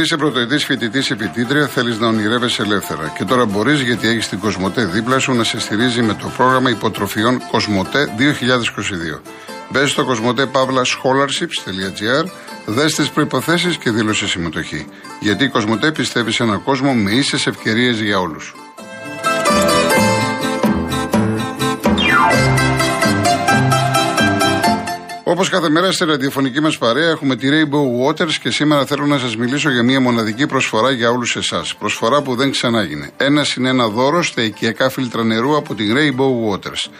είσαι πρωτοετής φοιτητής ή φοιτήτρια, θέλεις να ονειρεύεσαι ελεύθερα. Και τώρα μπορείς γιατί έχεις την Κοσμοτέ δίπλα σου να σε στηρίζει με το πρόγραμμα υποτροφιών Κοσμοτέ 2022. Μπες στο κοσμοτέ-scholarships.gr, δες τις προποθέσει και δήλωσε συμμετοχή. Γιατί η Κοσμοτέ πιστεύει σε έναν κόσμο με ίσες ευκαιρίες για όλους. Όπως κάθε μέρα στη ραδιοφωνική μας παρέα έχουμε τη Rainbow Waters και σήμερα θέλω να σας μιλήσω για μια μοναδική προσφορά για όλους εσάς. Προσφορά που δεν ξανάγινε. Ένα είναι ένα δώρο στα οικιακά φίλτρα νερού από την Rainbow Waters.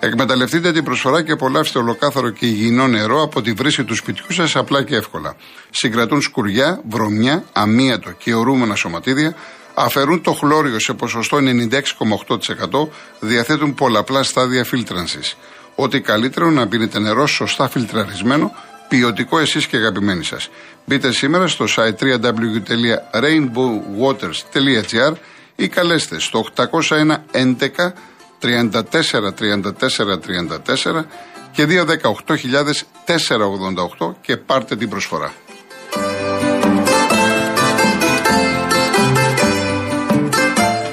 Εκμεταλλευτείτε την προσφορά και απολαύστε ολοκάθαρο και υγιεινό νερό από τη βρύση του σπιτιού σας απλά και εύκολα. Συγκρατούν σκουριά, βρωμιά, αμύατο και ορούμενα σωματίδια, αφαιρούν το χλώριο σε ποσοστό 96,8%, διαθέτουν πολλαπλά στάδια φίλτρανσης ότι καλύτερο να πίνετε νερό σωστά φιλτραρισμένο, ποιοτικό εσείς και αγαπημένοι σας. Μπείτε σήμερα στο site www.rainbowwaters.gr ή καλέστε στο 801 11 34 34 34 και 218 488 και πάρτε την προσφορά.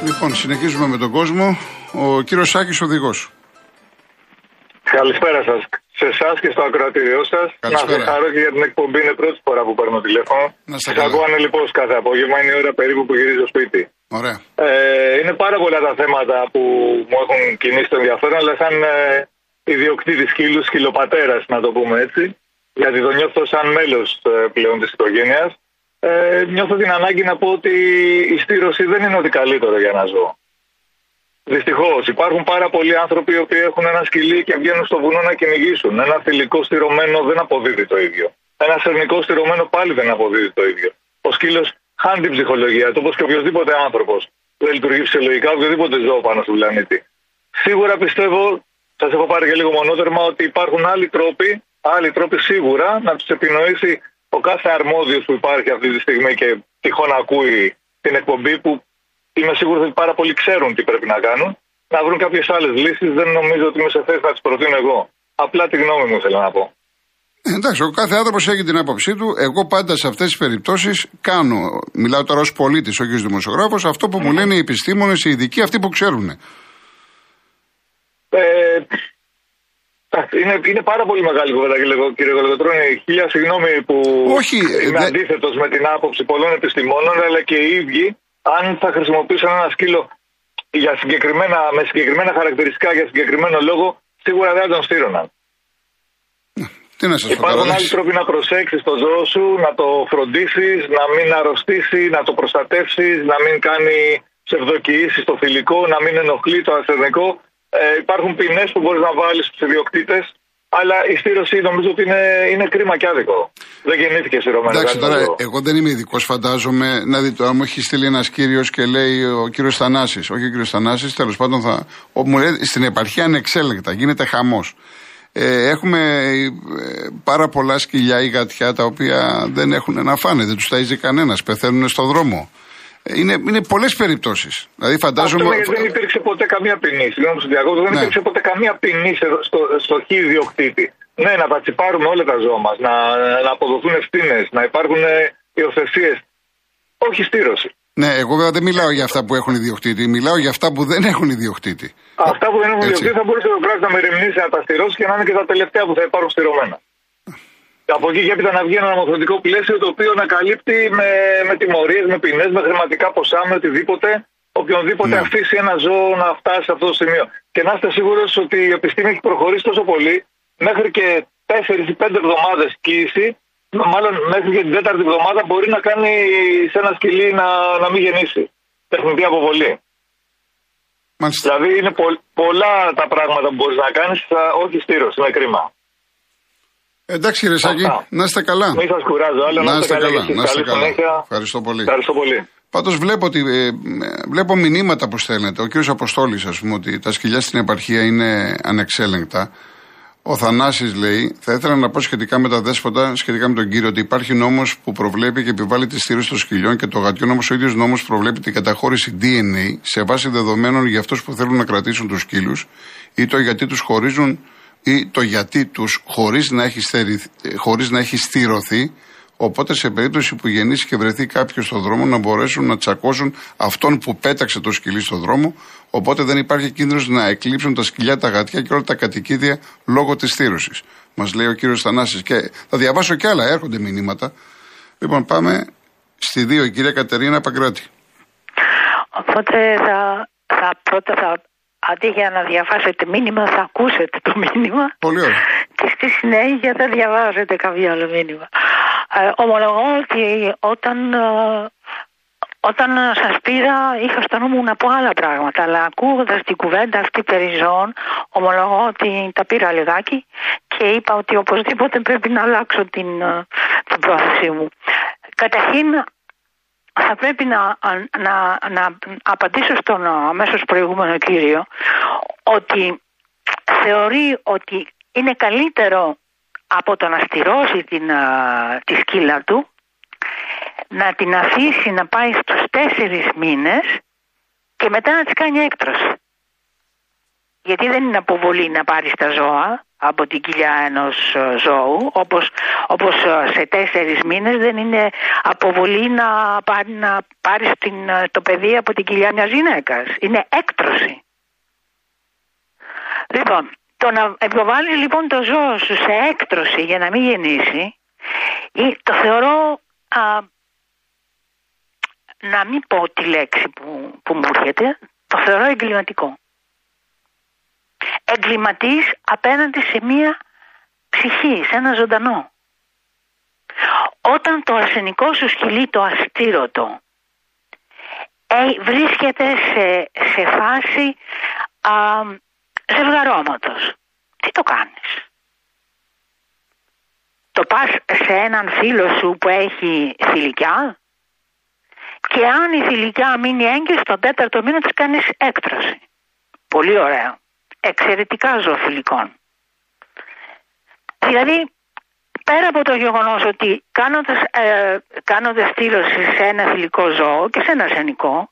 Λοιπόν, συνεχίζουμε με τον κόσμο. Ο κύριος Σάκης οδηγός. Καλησπέρα σας. Σε εσάς και στο ακροατήριό σας. Να σας χαρώ και για την εκπομπή. Είναι πρώτη φορά που παίρνω τηλέφωνο. Να σας ακούω ανελειπώς κάθε απόγευμα. Είναι η ώρα περίπου που γυρίζω σπίτι. Ωραία. Ε, είναι πάρα πολλά τα θέματα που μου έχουν κινήσει το ενδιαφέρον, αλλά σαν ε, ιδιοκτήτης σκύλους, σκυλοπατέρας, να το πούμε έτσι, γιατί το νιώθω σαν μέλος ε, πλέον της οικογένειας, ε, νιώθω την ανάγκη να πω ότι η στήρωση δεν είναι ότι καλύτερο για να ζω. Δυστυχώς υπάρχουν πάρα πολλοί άνθρωποι οι οποίοι έχουν ένα σκυλί και βγαίνουν στο βουνό να κυνηγήσουν. Ένα θηλυκό στηρωμένο δεν αποδίδει το ίδιο. Ένα σερνικό στηρωμένο πάλι δεν αποδίδει το ίδιο. Ο σκύλος χάνει την ψυχολογία του όπως και οποιοδήποτε άνθρωπος δεν λειτουργεί φυσιολογικά, οποιοδήποτε ζώο πάνω στον πλανήτη. Σίγουρα πιστεύω, σας έχω πάρει και λίγο μονότερμα, ότι υπάρχουν άλλοι τρόποι, άλλοι τρόποι σίγουρα να τους επινοήσει ο κάθε αρμόδιος που υπάρχει αυτή τη στιγμή και τυχόν ακούει την εκπομπή που είμαι σίγουρος ότι πάρα πολλοί ξέρουν τι πρέπει να κάνουν. Να βρουν κάποιες άλλες λύσεις δεν νομίζω ότι είμαι σε θέση να τις προτείνω εγώ. Απλά τη γνώμη μου θέλω να πω. Ε, εντάξει, ο κάθε άνθρωπος έχει την άποψή του. Εγώ πάντα σε αυτές τις περιπτώσεις κάνω, μιλάω τώρα ως πολίτης, όχι ως δημοσιογράφος, αυτό που μου λένε οι επιστήμονες, οι ειδικοί, αυτοί που ξέρουν. Ε, είναι, είναι πάρα πολύ μεγάλη κουβέντα, κύριε Γολογοτρόνη. Χίλια συγγνώμη που Όχι, είμαι δε... αντίθετος με την άποψη πολλών επιστημόνων, αλλά και οι ίδιοι αν θα χρησιμοποιήσουν ένα σκύλο για συγκεκριμένα, με συγκεκριμένα χαρακτηριστικά για συγκεκριμένο λόγο, σίγουρα δεν τον στήρωναν. Τι να σας Υπάρχουν άλλοι τρόποι να προσέξεις το ζώο σου, να το φροντίσεις, να μην αρρωστήσει, να το προστατεύσεις, να μην κάνει ψευδοκοιήσει στο φιλικό, να μην ενοχλεί το ασθενικό. Ε, υπάρχουν ποινές που μπορείς να βάλεις στους ιδιοκτήτες αλλά η στήρωση νομίζω ότι είναι, είναι κρίμα και άδικο. Δεν γεννήθηκε στη Ρωμανία. Εντάξει, τώρα εγώ δεν είμαι ειδικός, φαντάζομαι. Να δείτε, αν μου έχει στείλει ένας κύριος και λέει ο κύριος Θανάσης, όχι ο κύριος Θανάσης, τέλος πάντων θα. Ο, μου λέει στην επαρχία ανεξέλεγκτα, γίνεται χαμός. Ε, έχουμε ε, πάρα πολλά σκυλιά ή γατιά τα οποία δεν έχουν να φάνε, δεν τους ταΐζει κανένας, πεθαίνουν στον δρόμο. Είναι, είναι πολλές περιπτώσεις. Δηλαδή φαντάζομαι. Αυτό δεν υπήρξε ποτέ καμία ποινή. Συγγνώμη που δεν ναι. υπήρξε ποτέ καμία ποινή στο, στο χ ιδιοκτήτη. Ναι, να τα τσιπάρουμε όλα τα ζώα μας, να, να αποδοθούν ευθύνες, να υπάρχουν υιοθεσίες. Όχι στήρωση. Ναι, εγώ βέβαια δεν μιλάω για αυτά που έχουν ιδιοκτήτη, μιλάω για αυτά που δεν έχουν ιδιοκτήτη. Αυτά που δεν έχουν ιδιοκτήτη θα μπορούσε το κράτος να μεριμνήσει να τα στηρώσει και να είναι και τα τελευταία που θα υπάρχουν στηρωμένα από εκεί και έπειτα να βγει ένα νομοθετικό πλαίσιο το οποίο να καλύπτει με, με τιμωρίες, με ποινές, με χρηματικά ποσά, με οτιδήποτε, οποιονδήποτε ναι. αφήσει ένα ζώο να φτάσει σε αυτό το σημείο. Και να είστε σίγουροι ότι η επιστήμη έχει προχωρήσει τόσο πολύ, μέχρι και 4 ή 5 εβδομάδες κοίηση, μάλλον μέχρι και την τέταρτη εβδομάδα μπορεί να κάνει σε ένα σκυλί να, να μην γεννήσει. Τεχνητή αποβολή. Μάλιστα. Δηλαδή είναι πο, πολλά τα πράγματα που μπορείς να κάνεις, όχι στήρωση, είναι κρίμα. Εντάξει κύριε Σάκη, να είστε καλά. Μην σας κουράζω, άλλο να είστε καλά. Να είστε καλά. Ευχαριστώ πολύ. Ευχαριστώ πολύ. Πάντως βλέπω, ότι, ε, βλέπω μηνύματα που στέλνετε. Ο κύριος Αποστόλης, ας πούμε, ότι τα σκυλιά στην επαρχία είναι ανεξέλεγκτα. Ο Θανάσης λέει: Θα ήθελα να πω σχετικά με τα δέσποτα, σχετικά με τον κύριο, ότι υπάρχει νόμος που προβλέπει και επιβάλλει τη στήριξη των σκυλιών και το γατιών. Όμω ο ίδιος νόμος προβλέπει την καταχώρηση DNA σε βάση δεδομένων για αυτούς που θέλουν να κρατήσουν τους σκύλους ή το γιατί τους χωρίζουν ή το γιατί τους χωρίς να έχει, χωρίς να έχει στηρωθεί Οπότε σε περίπτωση που γεννήσει και βρεθεί κάποιος στον δρόμο να μπορέσουν να τσακώσουν αυτόν που πέταξε το σκυλί στον δρόμο. Οπότε δεν υπάρχει κίνδυνος να εκλείψουν τα σκυλιά, τα γατιά και όλα τα κατοικίδια λόγω της θύρωση. Μας λέει ο κύριος Θανάσης. Και θα διαβάσω κι άλλα, έρχονται μηνύματα. Λοιπόν, πάμε στη δύο, η κυρία Κατερίνα Παγκράτη. Οπότε θα, θα πρώτα θα αντί για να διαβάσετε μήνυμα θα ακούσετε το μήνυμα. Πολύ ωραία. Και στη συνέχεια θα διαβάζετε κάποιο άλλο μήνυμα. Ε, ομολογώ ότι όταν, ε, όταν σας πήρα είχα στο νου μου να πω άλλα πράγματα αλλά ακούγοντας την κουβέντα αυτή περί ζώων ομολογώ ότι τα πήρα λιγάκι και είπα ότι οπωσδήποτε πρέπει να αλλάξω την, ε, την πρόθεσή μου. Καταρχήν θα πρέπει να, να, να απαντήσω στον αμέσως προηγούμενο κύριο ότι θεωρεί ότι είναι καλύτερο από το να στηρώσει την, τη σκύλα του να την αφήσει να πάει στους τέσσερις μήνες και μετά να της κάνει έκτρωση. Γιατί δεν είναι αποβολή να πάρεις τα ζώα, από την κοιλιά ενός ε, ζώου όπως, όπως ε, σε τέσσερις μήνες δεν είναι αποβολή να, πάρει, να πάρεις την, ε, το παιδί από την κοιλιά μιας γυναίκας. Είναι έκτρωση. Λοιπόν, το να επιβάλλεις λοιπόν το ζώο σου σε έκτρωση για να μην γεννήσει το θεωρώ α, να μην πω τη λέξη που, που μου έρχεται, το θεωρώ εγκληματικό εγκληματής απέναντι σε μία ψυχή, σε ένα ζωντανό. Όταν το αρσενικό σου σκυλί το αστήρωτο ε, βρίσκεται σε, σε φάση α, ζευγαρώματος, τι το κάνεις; Το πας σε έναν φίλο σου που έχει θηλυκιά; Και αν η θηλυκιά μείνει έγκυος στον τέταρτο μήνα της κάνεις έκτρωση. Πολύ ωραίο εξαιρετικά ζωοφιλικών. Δηλαδή, πέρα από το γεγονός ότι κάνοντας, ε, κάνοντας στήλωση σε ένα φιλικό ζώο και σε ένα αρσενικό,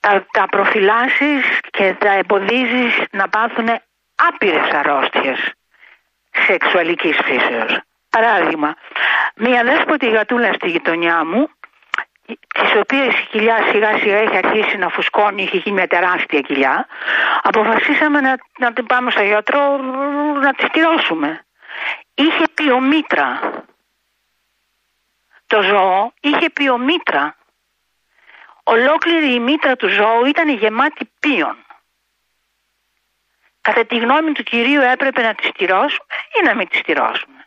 τα, τα προφυλάσσεις και τα εμποδίζεις να πάθουν άπειρες αρρώστιες σεξουαλικής φύσεως. Παράδειγμα, μία δέσποτη γατούλα στη γειτονιά μου τις οποίες η κοιλιά σιγά σιγά έχει αρχίσει να φουσκώνει, είχε γίνει μια τεράστια κοιλιά, αποφασίσαμε να, να την πάμε στο γιατρό να τη στηρώσουμε. Είχε ποιομήτρα. Το ζώο είχε ποιομήτρα. Ολόκληρη η μήτρα του ζώου ήταν γεμάτη πίον. Κατά τη γνώμη του κυρίου έπρεπε να τη στηρώσουμε ή να μην τη στηρώσουμε.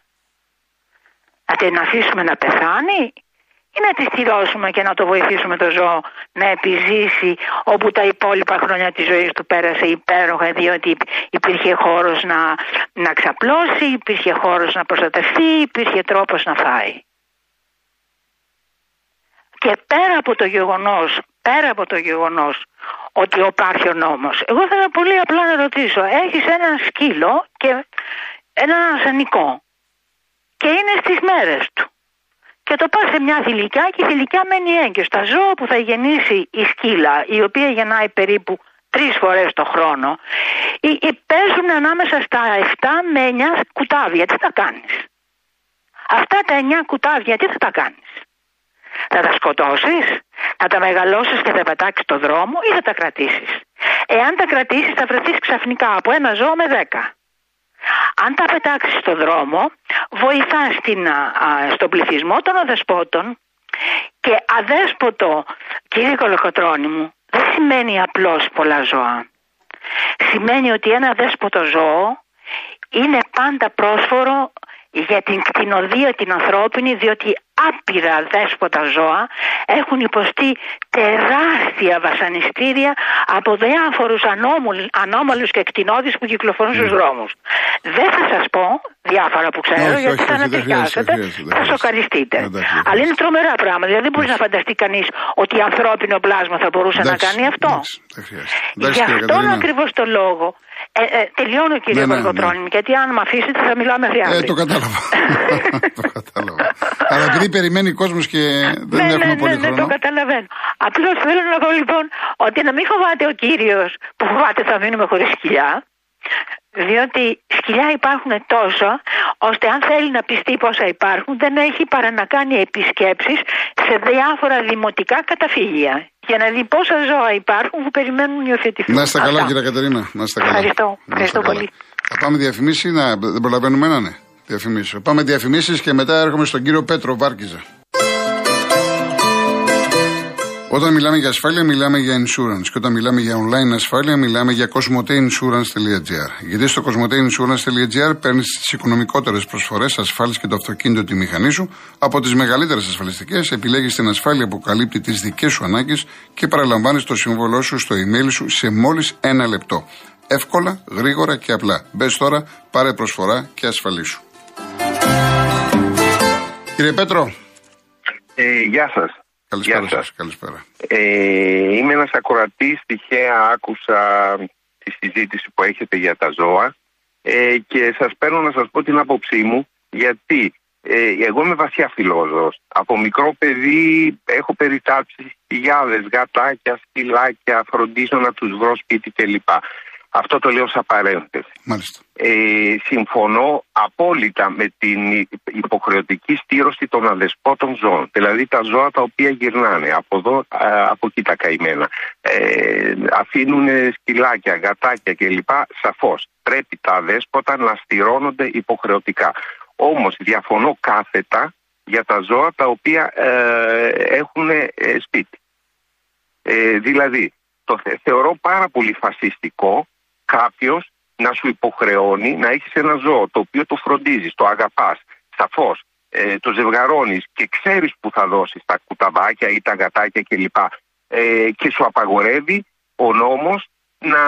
Να την αφήσουμε να πεθάνει ή να τη στηρώσουμε και να το βοηθήσουμε το ζώο να επιζήσει όπου τα υπόλοιπα χρόνια της ζωής του πέρασε υπέροχα διότι υπήρχε χώρος να, να ξαπλώσει, υπήρχε χώρος να προστατευτεί, υπήρχε τρόπος να φάει. Και πέρα από το γεγονός, πέρα από το γεγονός ότι υπάρχει ο νόμος, εγώ θέλω πολύ απλά να ρωτήσω, έχεις ένα σκύλο και ένα ασανικό και είναι στις μέρες του και το πας σε μια θηλυκιά και η θηλυκιά μένει έγκυος. Τα ζώα που θα γεννήσει η σκύλα, η οποία γεννάει περίπου τρεις φορές το χρόνο, παίζουν ανάμεσα στα 7 με 9 κουτάβια. Τι θα κάνεις; Αυτά τα 9 κουτάβια τι θα τα κάνεις; Θα τα σκοτώσεις, θα τα μεγαλώσεις και θα πετάξεις το δρόμο ή θα τα κρατήσεις; Εάν τα κρατήσεις, θα βρεθείς ξαφνικά από ένα ζώο με 10. Αν τα πετάξεις στον δρόμο, βοηθάς στον πληθυσμό των αδεσπότων και αδέσποτο, κύριε Κολοκοτρώνη μου, δεν σημαίνει απλώς πολλά ζώα. Σημαίνει ότι ένα αδέσποτο ζώο είναι πάντα πρόσφορο για την κτηνοδία την ανθρώπινη διότι άπειρα δέσποτα ζώα έχουν υποστεί τεράστια βασανιστήρια από διάφορους ανώμαλους και κτηνώδεις που κυκλοφορούν στους ναι. δρόμους. Δεν θα σας πω διάφορα που ξέρω όχι, γιατί όχι, θα ανατριχιάσετε, θα σοκαριστείτε. Αλλά είναι τρομερά πράγματα. Δηλαδή δεν μπορείς να φανταστεί κανείς ότι ανθρώπινο πλάσμα θα μπορούσε να κάνει αυτό. Γι' αυτόν ακριβώς το λόγο ε, ε, τελειώνω κύριε ναι, ναι, ναι. γιατί αν με αφήσετε θα μιλάω μέχρι αύριο. Ε, το κατάλαβα. το κατάλαβα. Αλλά επειδή περιμένει ο κόσμος και δεν ναι, έχουμε ναι, πολύ ναι, χρόνο. Ναι, το καταλαβαίνω. Απλώς θέλω να πω λοιπόν ότι να μην φοβάται ο κύριος που φοβάται θα μείνουμε χωρίς σκυλιά. Διότι σκυλιά υπάρχουν τόσο, ώστε αν θέλει να πιστεί πόσα υπάρχουν, δεν έχει παρά να κάνει επισκέψεις σε διάφορα δημοτικά καταφύγια. Για να δει πόσα ζώα υπάρχουν που περιμένουν υιοθετηθούν. Να είστε καλά, κύριε Κατερίνα. Να είστε καλά. Ευχαριστώ. Ευχαριστώ πολύ. Θα πάμε διαφημίσει, να, δεν προλαβαίνουμε να ναι. Διαφημίσει. Πάμε διαφημίσεις και μετά έρχομαι στον κύριο Πέτρο Βάρκιζα. Όταν μιλάμε για ασφάλεια, μιλάμε για insurance. Και όταν μιλάμε για online ασφάλεια, μιλάμε για cosmoteinsurance.gr. Γιατί στο cosmoteinsurance.gr παίρνεις τις οικονομικότερες προσφορές ασφάλεια και το αυτοκίνητο τη μηχανή σου από τις μεγαλύτερες ασφαλιστικές, επιλέγεις την ασφάλεια που καλύπτει τις δικές σου ανάγκες και παραλαμβάνεις το σύμβολό σου στο email σου σε μόλις ένα λεπτό. Εύκολα, γρήγορα και απλά. Μπες τώρα, πάρε προσφορά και ασφαλίσου. Κύριε Πέτρο. Ε, γεια σας. Καλησπέρα σας. Καλησπέρα. Ε, είμαι ένας ακροατής, τυχαία άκουσα τη συζήτηση που έχετε για τα ζώα ε, και σας παίρνω να σας πω την άποψή μου γιατί ε, εγώ είμαι βαθιά φιλόζωος. Από μικρό παιδί έχω περιτάξει χιλιάδες γατάκια, σκυλάκια, φροντίζω να τους βρω σπίτι κλπ. Αυτό το λέω σαν παρένθεση. Μάλιστα. Ε, συμφωνώ απόλυτα με την υποχρεωτική στήρωση των αδεσπότων ζώων. Δηλαδή τα ζώα τα οποία γυρνάνε από εδώ, από εκεί τα καημένα. Ε, αφήνουν σκυλάκια, γατάκια κλπ. Σαφώς πρέπει τα αδέσποτα να στηρώνονται υποχρεωτικά. Όμως διαφωνώ κάθετα για τα ζώα τα οποία ε, έχουν ε, σπίτι. Ε, δηλαδή, το θεωρώ πάρα πολύ φασιστικό κάποιος να σου υποχρεώνει να έχεις ένα ζώο το οποίο το φροντίζεις, το αγαπάς, σαφώς, ε, το ζευγαρώνεις και ξέρεις που θα δώσεις τα κουταβάκια ή τα γατάκια κλπ. Ε, και σου απαγορεύει ο νόμος να,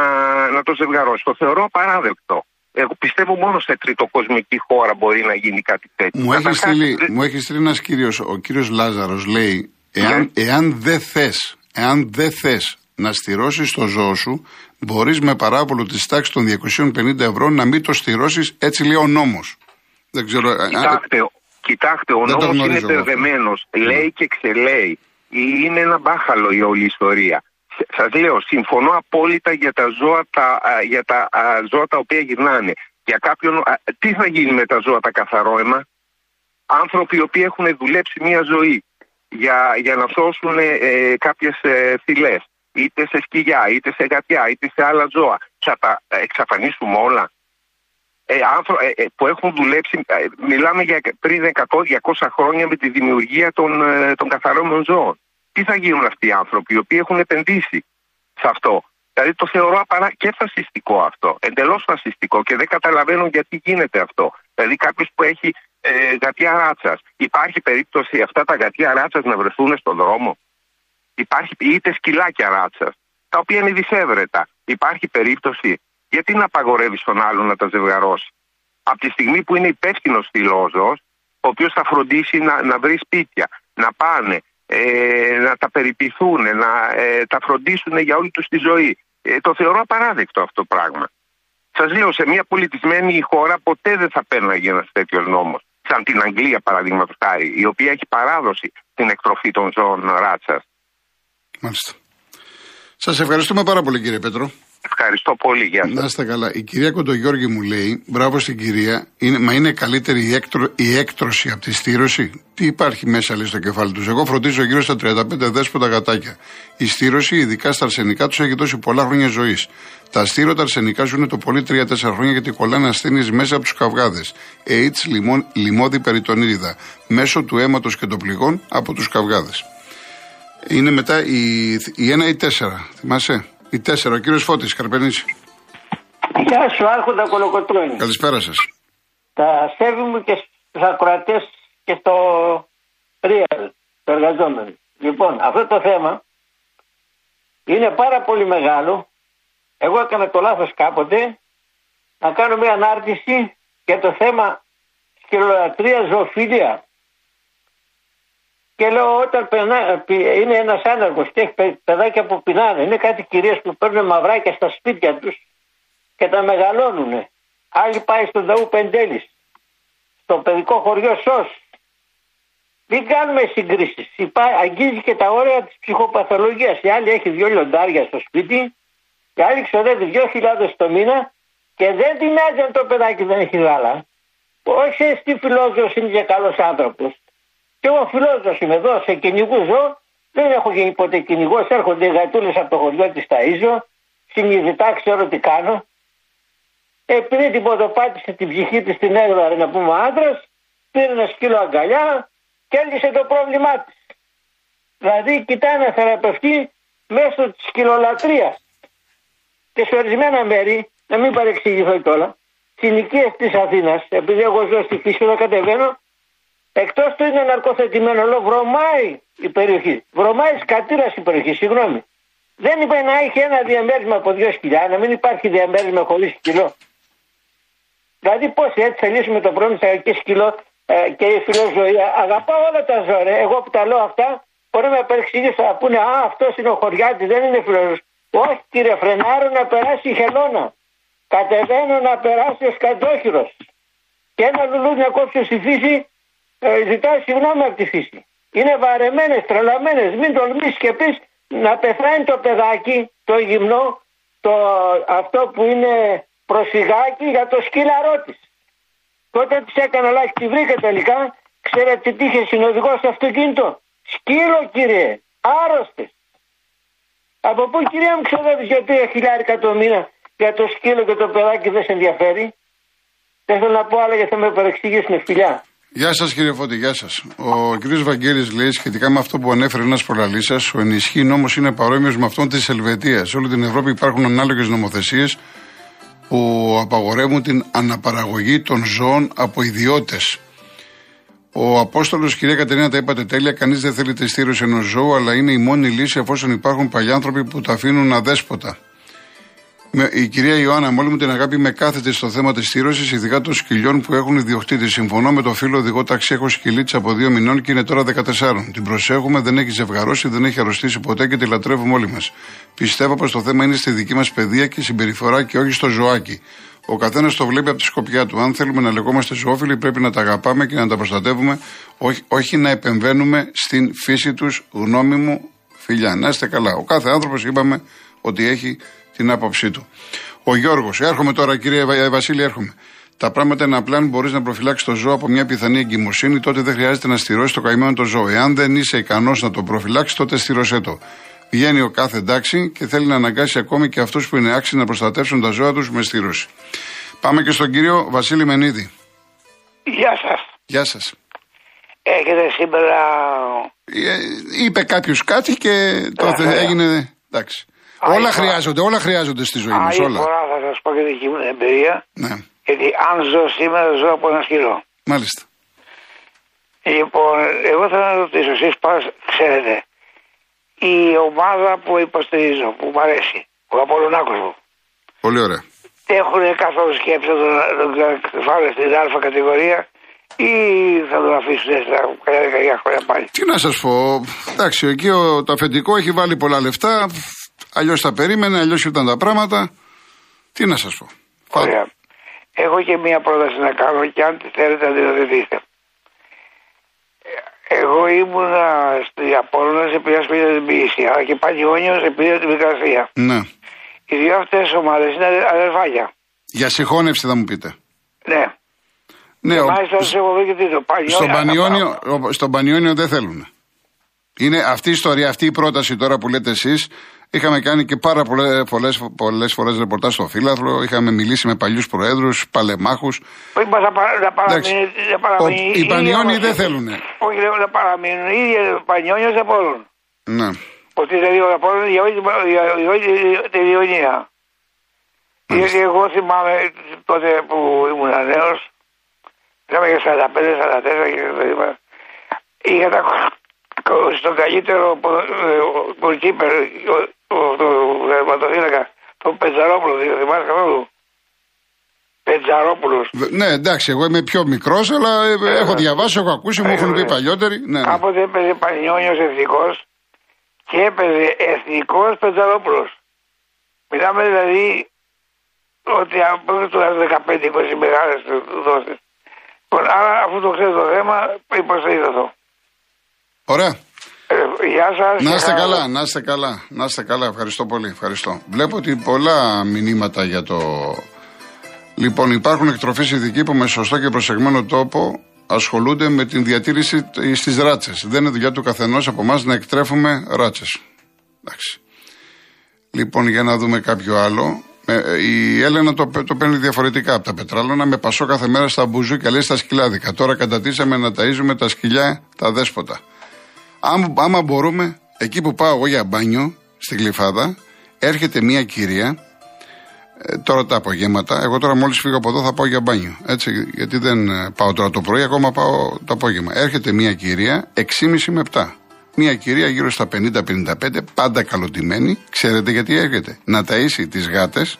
να το ζευγαρώσεις. Το θεωρώ απαράδεκτο. Εγώ πιστεύω μόνο σε τριτοκοσμική χώρα μπορεί να γίνει κάτι τέτοιο. Μου έχεις στείλει, μου έχεις στείλει ένας κύριος, ο κύριος Λάζαρος λέει, εάν, ναι. εάν δεν θες, εάν δεν θες να στηρώσεις το ζώο σου, μπορείς με παράπολο της τάξης των 250 ευρώ να μην το στηρώσεις, έτσι λέει ο νόμος. Δεν ξέρω. Κοιτάξτε, κοιτάξτε ο νόμος είναι μπερδεμένο. Λέει και ξελέει. Είναι ένα μπάχαλο η όλη ιστορία. Σας λέω, συμφωνώ απόλυτα για τα ζώα τα, για τα ζώα τα οποία γυρνάνε. Για κάποιον, τι θα γίνει με τα ζώα τα καθαρό αίμα; Άνθρωποι οι οποίοι έχουν δουλέψει μια ζωή για, για να σώσουν ε, κάποιες ε, είτε σε σκυλιά, είτε σε γατιά, είτε σε άλλα ζώα. Θα τα εξαφανίσουμε όλα. Ε, άνθρω, ε, ε, που έχουν δουλέψει, ε, μιλάμε για πριν 100-200 χρόνια με τη δημιουργία των, ε, των καθαρών ζώων. Τι θα γίνουν αυτοί οι άνθρωποι οι οποίοι έχουν επενδύσει σε αυτό; Δηλαδή το θεωρώ απαρά και φασιστικό αυτό. Εντελώς φασιστικό και δεν καταλαβαίνω γιατί γίνεται αυτό. Δηλαδή κάποιος που έχει ε, γατιά ράτσας. Υπάρχει περίπτωση αυτά τα γατιά ράτσας να βρεθούν στον δρόμο; Υπάρχει είτε σκυλάκια ράτσα, τα οποία είναι δυσέβρετα. Υπάρχει περίπτωση γιατί να απαγορεύεις τον άλλον να τα ζευγαρώσει; Από τη στιγμή που είναι υπεύθυνος φιλόζωος, ο οποίος θα φροντίσει να, να βρει σπίτια, να πάνε, ε, να τα περιποιηθούν, να ε, τα φροντίσουν για όλη τους τη ζωή. Ε, το θεωρώ απαράδεκτο αυτό το πράγμα. Σας λέω, σε μια πολιτισμένη χώρα ποτέ δεν θα παίρναγε ένας τέτοιος νόμος. Σαν την Αγγλία, παραδείγματος χάρη, η οποία έχει παράδοση την εκτροφή των ζώων ράτσας. Μάλιστα. Σας ευχαριστούμε πάρα πολύ, κύριε Πέτρο. Ευχαριστώ πολύ, γεια σας. Να είστε καλά. Η κυρία Κοντογιώργη μου λέει, μπράβο στην κυρία, είναι, μα είναι καλύτερη η, έκτρο, η έκτρωση από τη στήρωση; Τι υπάρχει μέσα, λέει, στο κεφάλι τους; Εγώ φροντίζω γύρω στα 35 δέσποτα γατάκια. Η στήρωση, ειδικά στα αρσενικά, τους έχει δώσει πολλά χρόνια ζωής. Τα στήρωτα αρσενικά ζουν το πολύ 3-4 χρόνια γιατί κολλάνε ασθένειες μέσα από τους καυγάδες. AIDS, λιμόδι περιτονίδιδα, μέσω του αίματος και των πληγών από τους καυγάδες. Είναι μετά η, η 1 ή η 4. Θυμάσαι; Η 4. Ο κύριος Φώτης, Καρπενήσι. Γεια σου, Άρχοντα Κολοκοτρώνη. Καλησπέρα σας. Τα σέβη μου και στου ακροατές και στο Real, το εργαζόμενο. Λοιπόν, αυτό το θέμα είναι πάρα πολύ μεγάλο. Εγώ έκανα το λάθος κάποτε να κάνω μια ανάρτηση για το θέμα σκυλολατρία ζωοφιλίας. Και λέω όταν περνά, είναι ένας άνεργος και έχει παιδάκια που πεινάνε, είναι κάτι κυρίες που παίρνουν μαυράκια στα σπίτια τους και τα μεγαλώνουν. Άλλοι πάει στον Δαού Πεντέλης, στο παιδικό χωριό Σος. Μην κάνουμε συγκρίσεις. Αγγίζει και τα όρια της ψυχοπαθολογίας. Η άλλη έχει δύο λιοντάρια στο σπίτι, η άλλη ξοδεύει δύο χιλιάδες το μήνα Και δεν την αν το παιδάκι δεν έχει γάλα. Όχι τι φιλόζωος είναι και καλός άνθρωπος. Και εγώ φιλόζωος είμαι εδώ, σε κυνηγού ζω. Δεν έχω γίνει ποτέ κυνηγός. Έρχονται οι γατούλες από το χωριό της Ταΐζο. Συνειδητά ξέρω τι κάνω. Επειδή την ποδοπάτησε την ψυχή της στην έγδορα να πούμε άντρας, πήρε ένα σκύλο αγκαλιά και έλυσε το πρόβλημά της. Δηλαδή κοιτάει να θεραπευτεί μέσω της σκυλολατρείας. Και σε ορισμένα μέρη, να μην παρεξηγηθώ κιόλας, συνοικίες της Αθήνας, επειδή εγώ ζω στη φύση να κατεβαίνω, εκτός του είναι ναρκοθετημένο, αλλά βρωμάει η περιοχή. Βρωμάει σκατήρας η περιοχή, συγγνώμη. Δεν είπε να έχει ένα διαμέρισμα από δύο σκυλιά, να μην υπάρχει διαμέρισμα χωρίς σκυλό. Δηλαδή πώς έτσι θα λύσουμε το πρόβλημα και σκυλό ε, και η φιλοζωία. Αγαπάω όλα τα ζώα. Εγώ που τα λέω αυτά, μπορεί να με παρεξηγήσουν να πούνε Α, αυτός είναι ο χωριάτης, δεν είναι φιλοζωία. Όχι κύριε, φρενάρω να περάσει η χελώνα. Κατεβαίνω να περάσει ο σκαντόχυρο. Και ένα λουλούδι να κόψει στη φύση, ε, ζητάει συγγνώμη από τη φύση. Είναι βαρεμένες, τρελαμένες. Μην τολμήσεις και πεις να πεθάνει το παιδάκι, το γυμνό, το, αυτό που είναι προσφυγάκι για το σκύλαρό της. Τότε της έκανα λάθη, τη βρήκα τελικά. Ξέρετε τι είχε συνοδηγό στο αυτοκίνητο; Σκύλο κύριε, άρρωστες. Από πού κυρία μου ξοδεύεις για τρία χιλιάρικα το μήνα για το σκύλο και το παιδάκι δεν σε ενδιαφέρει; Δεν θέλω να πω άλλα γιατί θα με παρεξηγήσουν φιλιά. Γεια σας κύριε Φώτη, γεια σας. Ο κ. Βαγγέλης λέει σχετικά με αυτό που ανέφερε ένας προλαλής σας, ο ενισχύει νόμος είναι παρόμοιος με αυτόν της Ελβετίας. Σε όλη την Ευρώπη υπάρχουν ανάλογες νομοθεσίες που απαγορεύουν την αναπαραγωγή των ζώων από ιδιώτες. Ο Απόστολος, κυρία Κατερίνα, τα είπατε τέλεια. Κανείς δεν θέλει τη στήρωση ενός ζώου, αλλά είναι η μόνη λύση εφόσον υπάρχουν παλιάνθρωποι που τα αφήνουν αδέσποτα. Η κυρία Ιωάννα, μόλι μου την αγάπη, με κάθεται στο θέμα της στήρωσης, ειδικά των σκυλιών που έχουν ιδιοκτήτη. Συμφωνώ με το φίλο οδηγό ταξί, έχω σκυλίτσα από δύο μηνών και είναι τώρα 14. Την προσέχουμε, δεν έχει ζευγαρώσει, δεν έχει αρρωστήσει ποτέ και τη λατρεύουμε όλοι μας. Πιστεύω πως το θέμα είναι στη δική μας παιδεία και συμπεριφορά και όχι στο ζωάκι. Ο καθένας το βλέπει από τη σκοπιά του. Αν θέλουμε να λεγόμαστε ζωόφιλοι, πρέπει να τα αγαπάμε και να τα προστατεύουμε, όχι, όχι να επεμβαίνουμε στην φύση τους. Γνώμη μου, φιλιά. Να είστε καλά. Ο κάθε άνθρωπος είπαμε ότι έχει την άποψή του. Ο Γιώργος, έρχομαι τώρα κύριε Βασίλη, έρχομαι. Τα πράγματα είναι απλά αν μπορείς να προφυλάξεις το ζώο από μια πιθανή εγκυμοσύνη, τότε δεν χρειάζεται να στηρώσεις το καημένο το ζώο. Εάν δεν είσαι ικανός να το προφυλάξεις, τότε στηρωσέ το. Βγαίνει ο κάθε εντάξει και θέλει να αναγκάσει ακόμη και αυτούς που είναι άξιοι να προστατεύσουν τα ζώα τους με στήρωση. Πάμε και στον κύριο Βασίλη Μενίδη. Γεια σας. Γεια σας. Έχετε σήμερα. Ε, είπε κάποιος κάτι και τότε έγινε. Εντάξει. Όλα χρειάζονται, όλα χρειάζονται στη ζωή μας. Όλα. φορά θα σας πω και δική μου εμπειρία. Ναι. Γιατί αν ζω σήμερα, ζω από ένα σκύλο. Μάλιστα. Λοιπόν, εγώ θέλω να ρωτήσω, εσείς ξέρετε, η ομάδα που υποστηρίζω, που μου αρέσει, ο Απολωνάκος μου. Πολύ ωραία. Έχουν καθόλου σκέψη να τον βάλουν στην Α κατηγορία ή θα τον αφήσουν στα καλιά χρόνια πάλι; Τι να σας πω, εντάξει, εκεί ο, το αφεντικό έχει βάλει πολλά λεφτά, αλλιώς τα περίμενε, αλλιώς ήταν τα πράγματα. Τι να σας πω. Ωραία. Έχω και μία πρόταση να κάνω και αν τη θέλετε να την δείτε. Εγώ ήμουνα στη Απόλλωνα επειδή ασπίδα την ποιήση, αλλά και Πανιόνιος επειδή την δικασία. Ναι. Οι δύο αυτές ομάδες είναι αδερφάκια. Για συγχώνευση θα μου πείτε. Ναι. Ναι, ο... μάλιστα σε έχω δει και το στον, Πανιόνιο, στον Πανιόνιο δεν θέλουν. Είναι αυτή η ιστορία, αυτή η πρόταση τώρα που λέτε εσείς. Είχαμε κάνει και πάρα πολλές πολλές, πολλές φορές ρεπορτάζ στο Φύλαθλο. Είχαμε μιλήσει με παλιούς προέδρους, παλεμάχους. Όχι, να, παραμείνει. Οι Πανιόνιοι δεν θέλουν. Όχι, λέω να παραμείνουν. Οι ίδιοι Πανιόνιοι δεν μπορούν. Ναι. Ότι δηλαδή ο Απόλλων για όλη τη Διονία. Γιατί εγώ θυμάμαι τότε που ήμουν νέος, είχαμε για 45-44 και το είπα, είχα τα στο καλύτερο γκολκίπερ του Τερματοφύλακα, τον Πετζαρόπουλο, δεν θυμάσαι καθόλου. Πετζαρόπουλο. Ναι, εντάξει, εγώ είμαι πιο μικρός, αλλά ε, έχω διαβάσει, έχω ακούσει, μου έχουν πει παλιότεροι. Ναι, ναι. Κάποτε έπαιζε Πανιόνιος εθνικός και έπαιζε εθνικός Πετζαρόπουλο. Μιλάμε δηλαδή ότι από το 15-20 μεγάλες δόσει. Λοιπόν, άρα, αφού το ξέρεις το θέμα, υποστηρίζω το. Ωραία. Ε, γεια σας. Να είστε καλά, να είστε καλά. Να είστε καλά, ευχαριστώ πολύ. Ευχαριστώ. Βλέπω ότι πολλά μηνύματα για το Λοιπόν, υπάρχουν εκτροφεί ειδικοί που με σωστό και προσεγμένο τόπο ασχολούνται με την διατήρηση στις ράτσες. Δεν είναι δουλειά του καθενός από εμάς να εκτρέφουμε ράτσες. Εντάξει. Λοιπόν, για να δούμε κάποιο άλλο. Ε, η Έλενα το, το παίρνει διαφορετικά από τα πετράλωνα. Με πασό κάθε μέρα στα μπουζούκια, λέει στα σκυλάδικα. Τώρα κατατήσαμε να ταΐζουμε τα σκυλιά τα δέσποτα. Άμα μπορούμε, εκεί που πάω εγώ για μπάνιο, στη Γλυφάδα, έρχεται μια κυρία ε, τώρα τα απογεύματα. Εγώ τώρα μόλις φύγω από εδώ θα πάω για μπάνιο. Έτσι, γιατί δεν ε, πάω τώρα το πρωί, ακόμα πάω το απόγευμα. Έρχεται μια κυρία 6,5 με 7. Μια κυρία γύρω στα 50-55, πάντα καλοτημένη. Ξέρετε γιατί έρχεται. Να ταΐσει τις γάτες,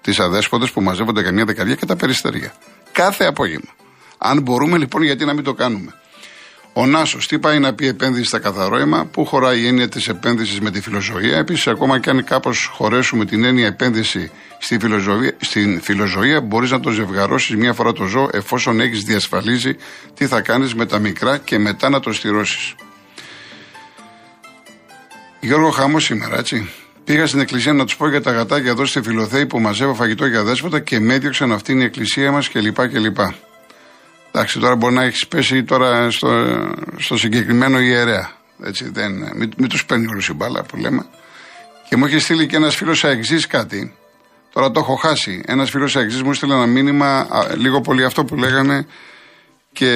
τις αδέσποτες που μαζεύονται καμιά δεκαετία και τα περιστεριά. Κάθε απόγευμα. Αν μπορούμε λοιπόν, γιατί να μην το κάνουμε. Ο Νάσος, τι πάει να πει επένδυση στα καθαρόιμα, πού χωράει η έννοια της επένδυσης με τη φιλοζωία. Επίσης, ακόμα και αν κάπως χωρέσουμε την έννοια επένδυση στη φιλοζωία, στην φιλοζωία, μπορείς να το ζευγαρώσεις μία φορά το ζώο, εφόσον έχεις διασφαλίσει τι θα κάνεις με τα μικρά και μετά να το στηρώσεις. Γιώργο Χαμό σήμερα, έτσι. Πήγα στην εκκλησία να τους πω για τα γατάκια εδώ στη Φιλοθέη που μαζεύω φαγητό για δέσποτα και με έδιωξαν αυτή η εκκλησία μας κλπ. κλπ. Εντάξει, τώρα μπορεί να έχεις πέσει τώρα στο, στο συγκεκριμένο ιερέα. Έτσι, δεν, μην, μην τους παίρνει όλους η μπάλα που λέμε. Και μου είχε στείλει και ένας φίλος αεξής κάτι. Τώρα το έχω χάσει. Ένας φίλος αεξής μου στείλε ένα μήνυμα, λίγο πολύ αυτό που λέγανε και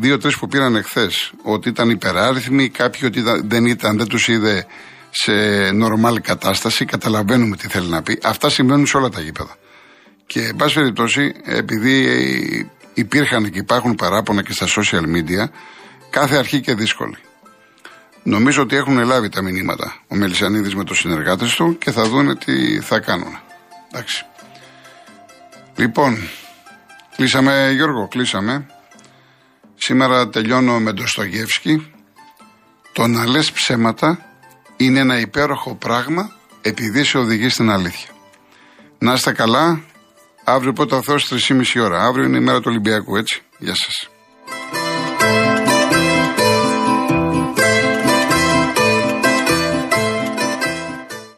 δύο-τρεις που πήραν εχθές. Ότι ήταν υπεράριθμοι, κάποιοι ότι δεν ήταν, δεν τους είδε σε νορμάλ κατάσταση. Καταλαβαίνουμε τι θέλει να πει. Αυτά συμβαίνουν σε όλα τα γήπεδα. Και, εν πάση περιπτώσει, επειδή υπήρχαν και υπάρχουν παράπονα και στα social media, κάθε αρχή και δύσκολη. Νομίζω ότι έχουν λάβει τα μηνύματα ο Μελισανίδης με τους συνεργάτες του και θα δούνε τι θα κάνουν. Εντάξει. Λοιπόν, κλείσαμε Γιώργο, κλείσαμε. Σήμερα τελειώνω με το Στογεύσκι. Το να λες ψέματα είναι ένα υπέροχο πράγμα επειδή σε οδηγεί στην αλήθεια. Να είστε καλά, Αύριο πρώτα Θεός 3,5 ώρα. Αύριο είναι η μέρα του Ολυμπιακού, έτσι. Γεια σας.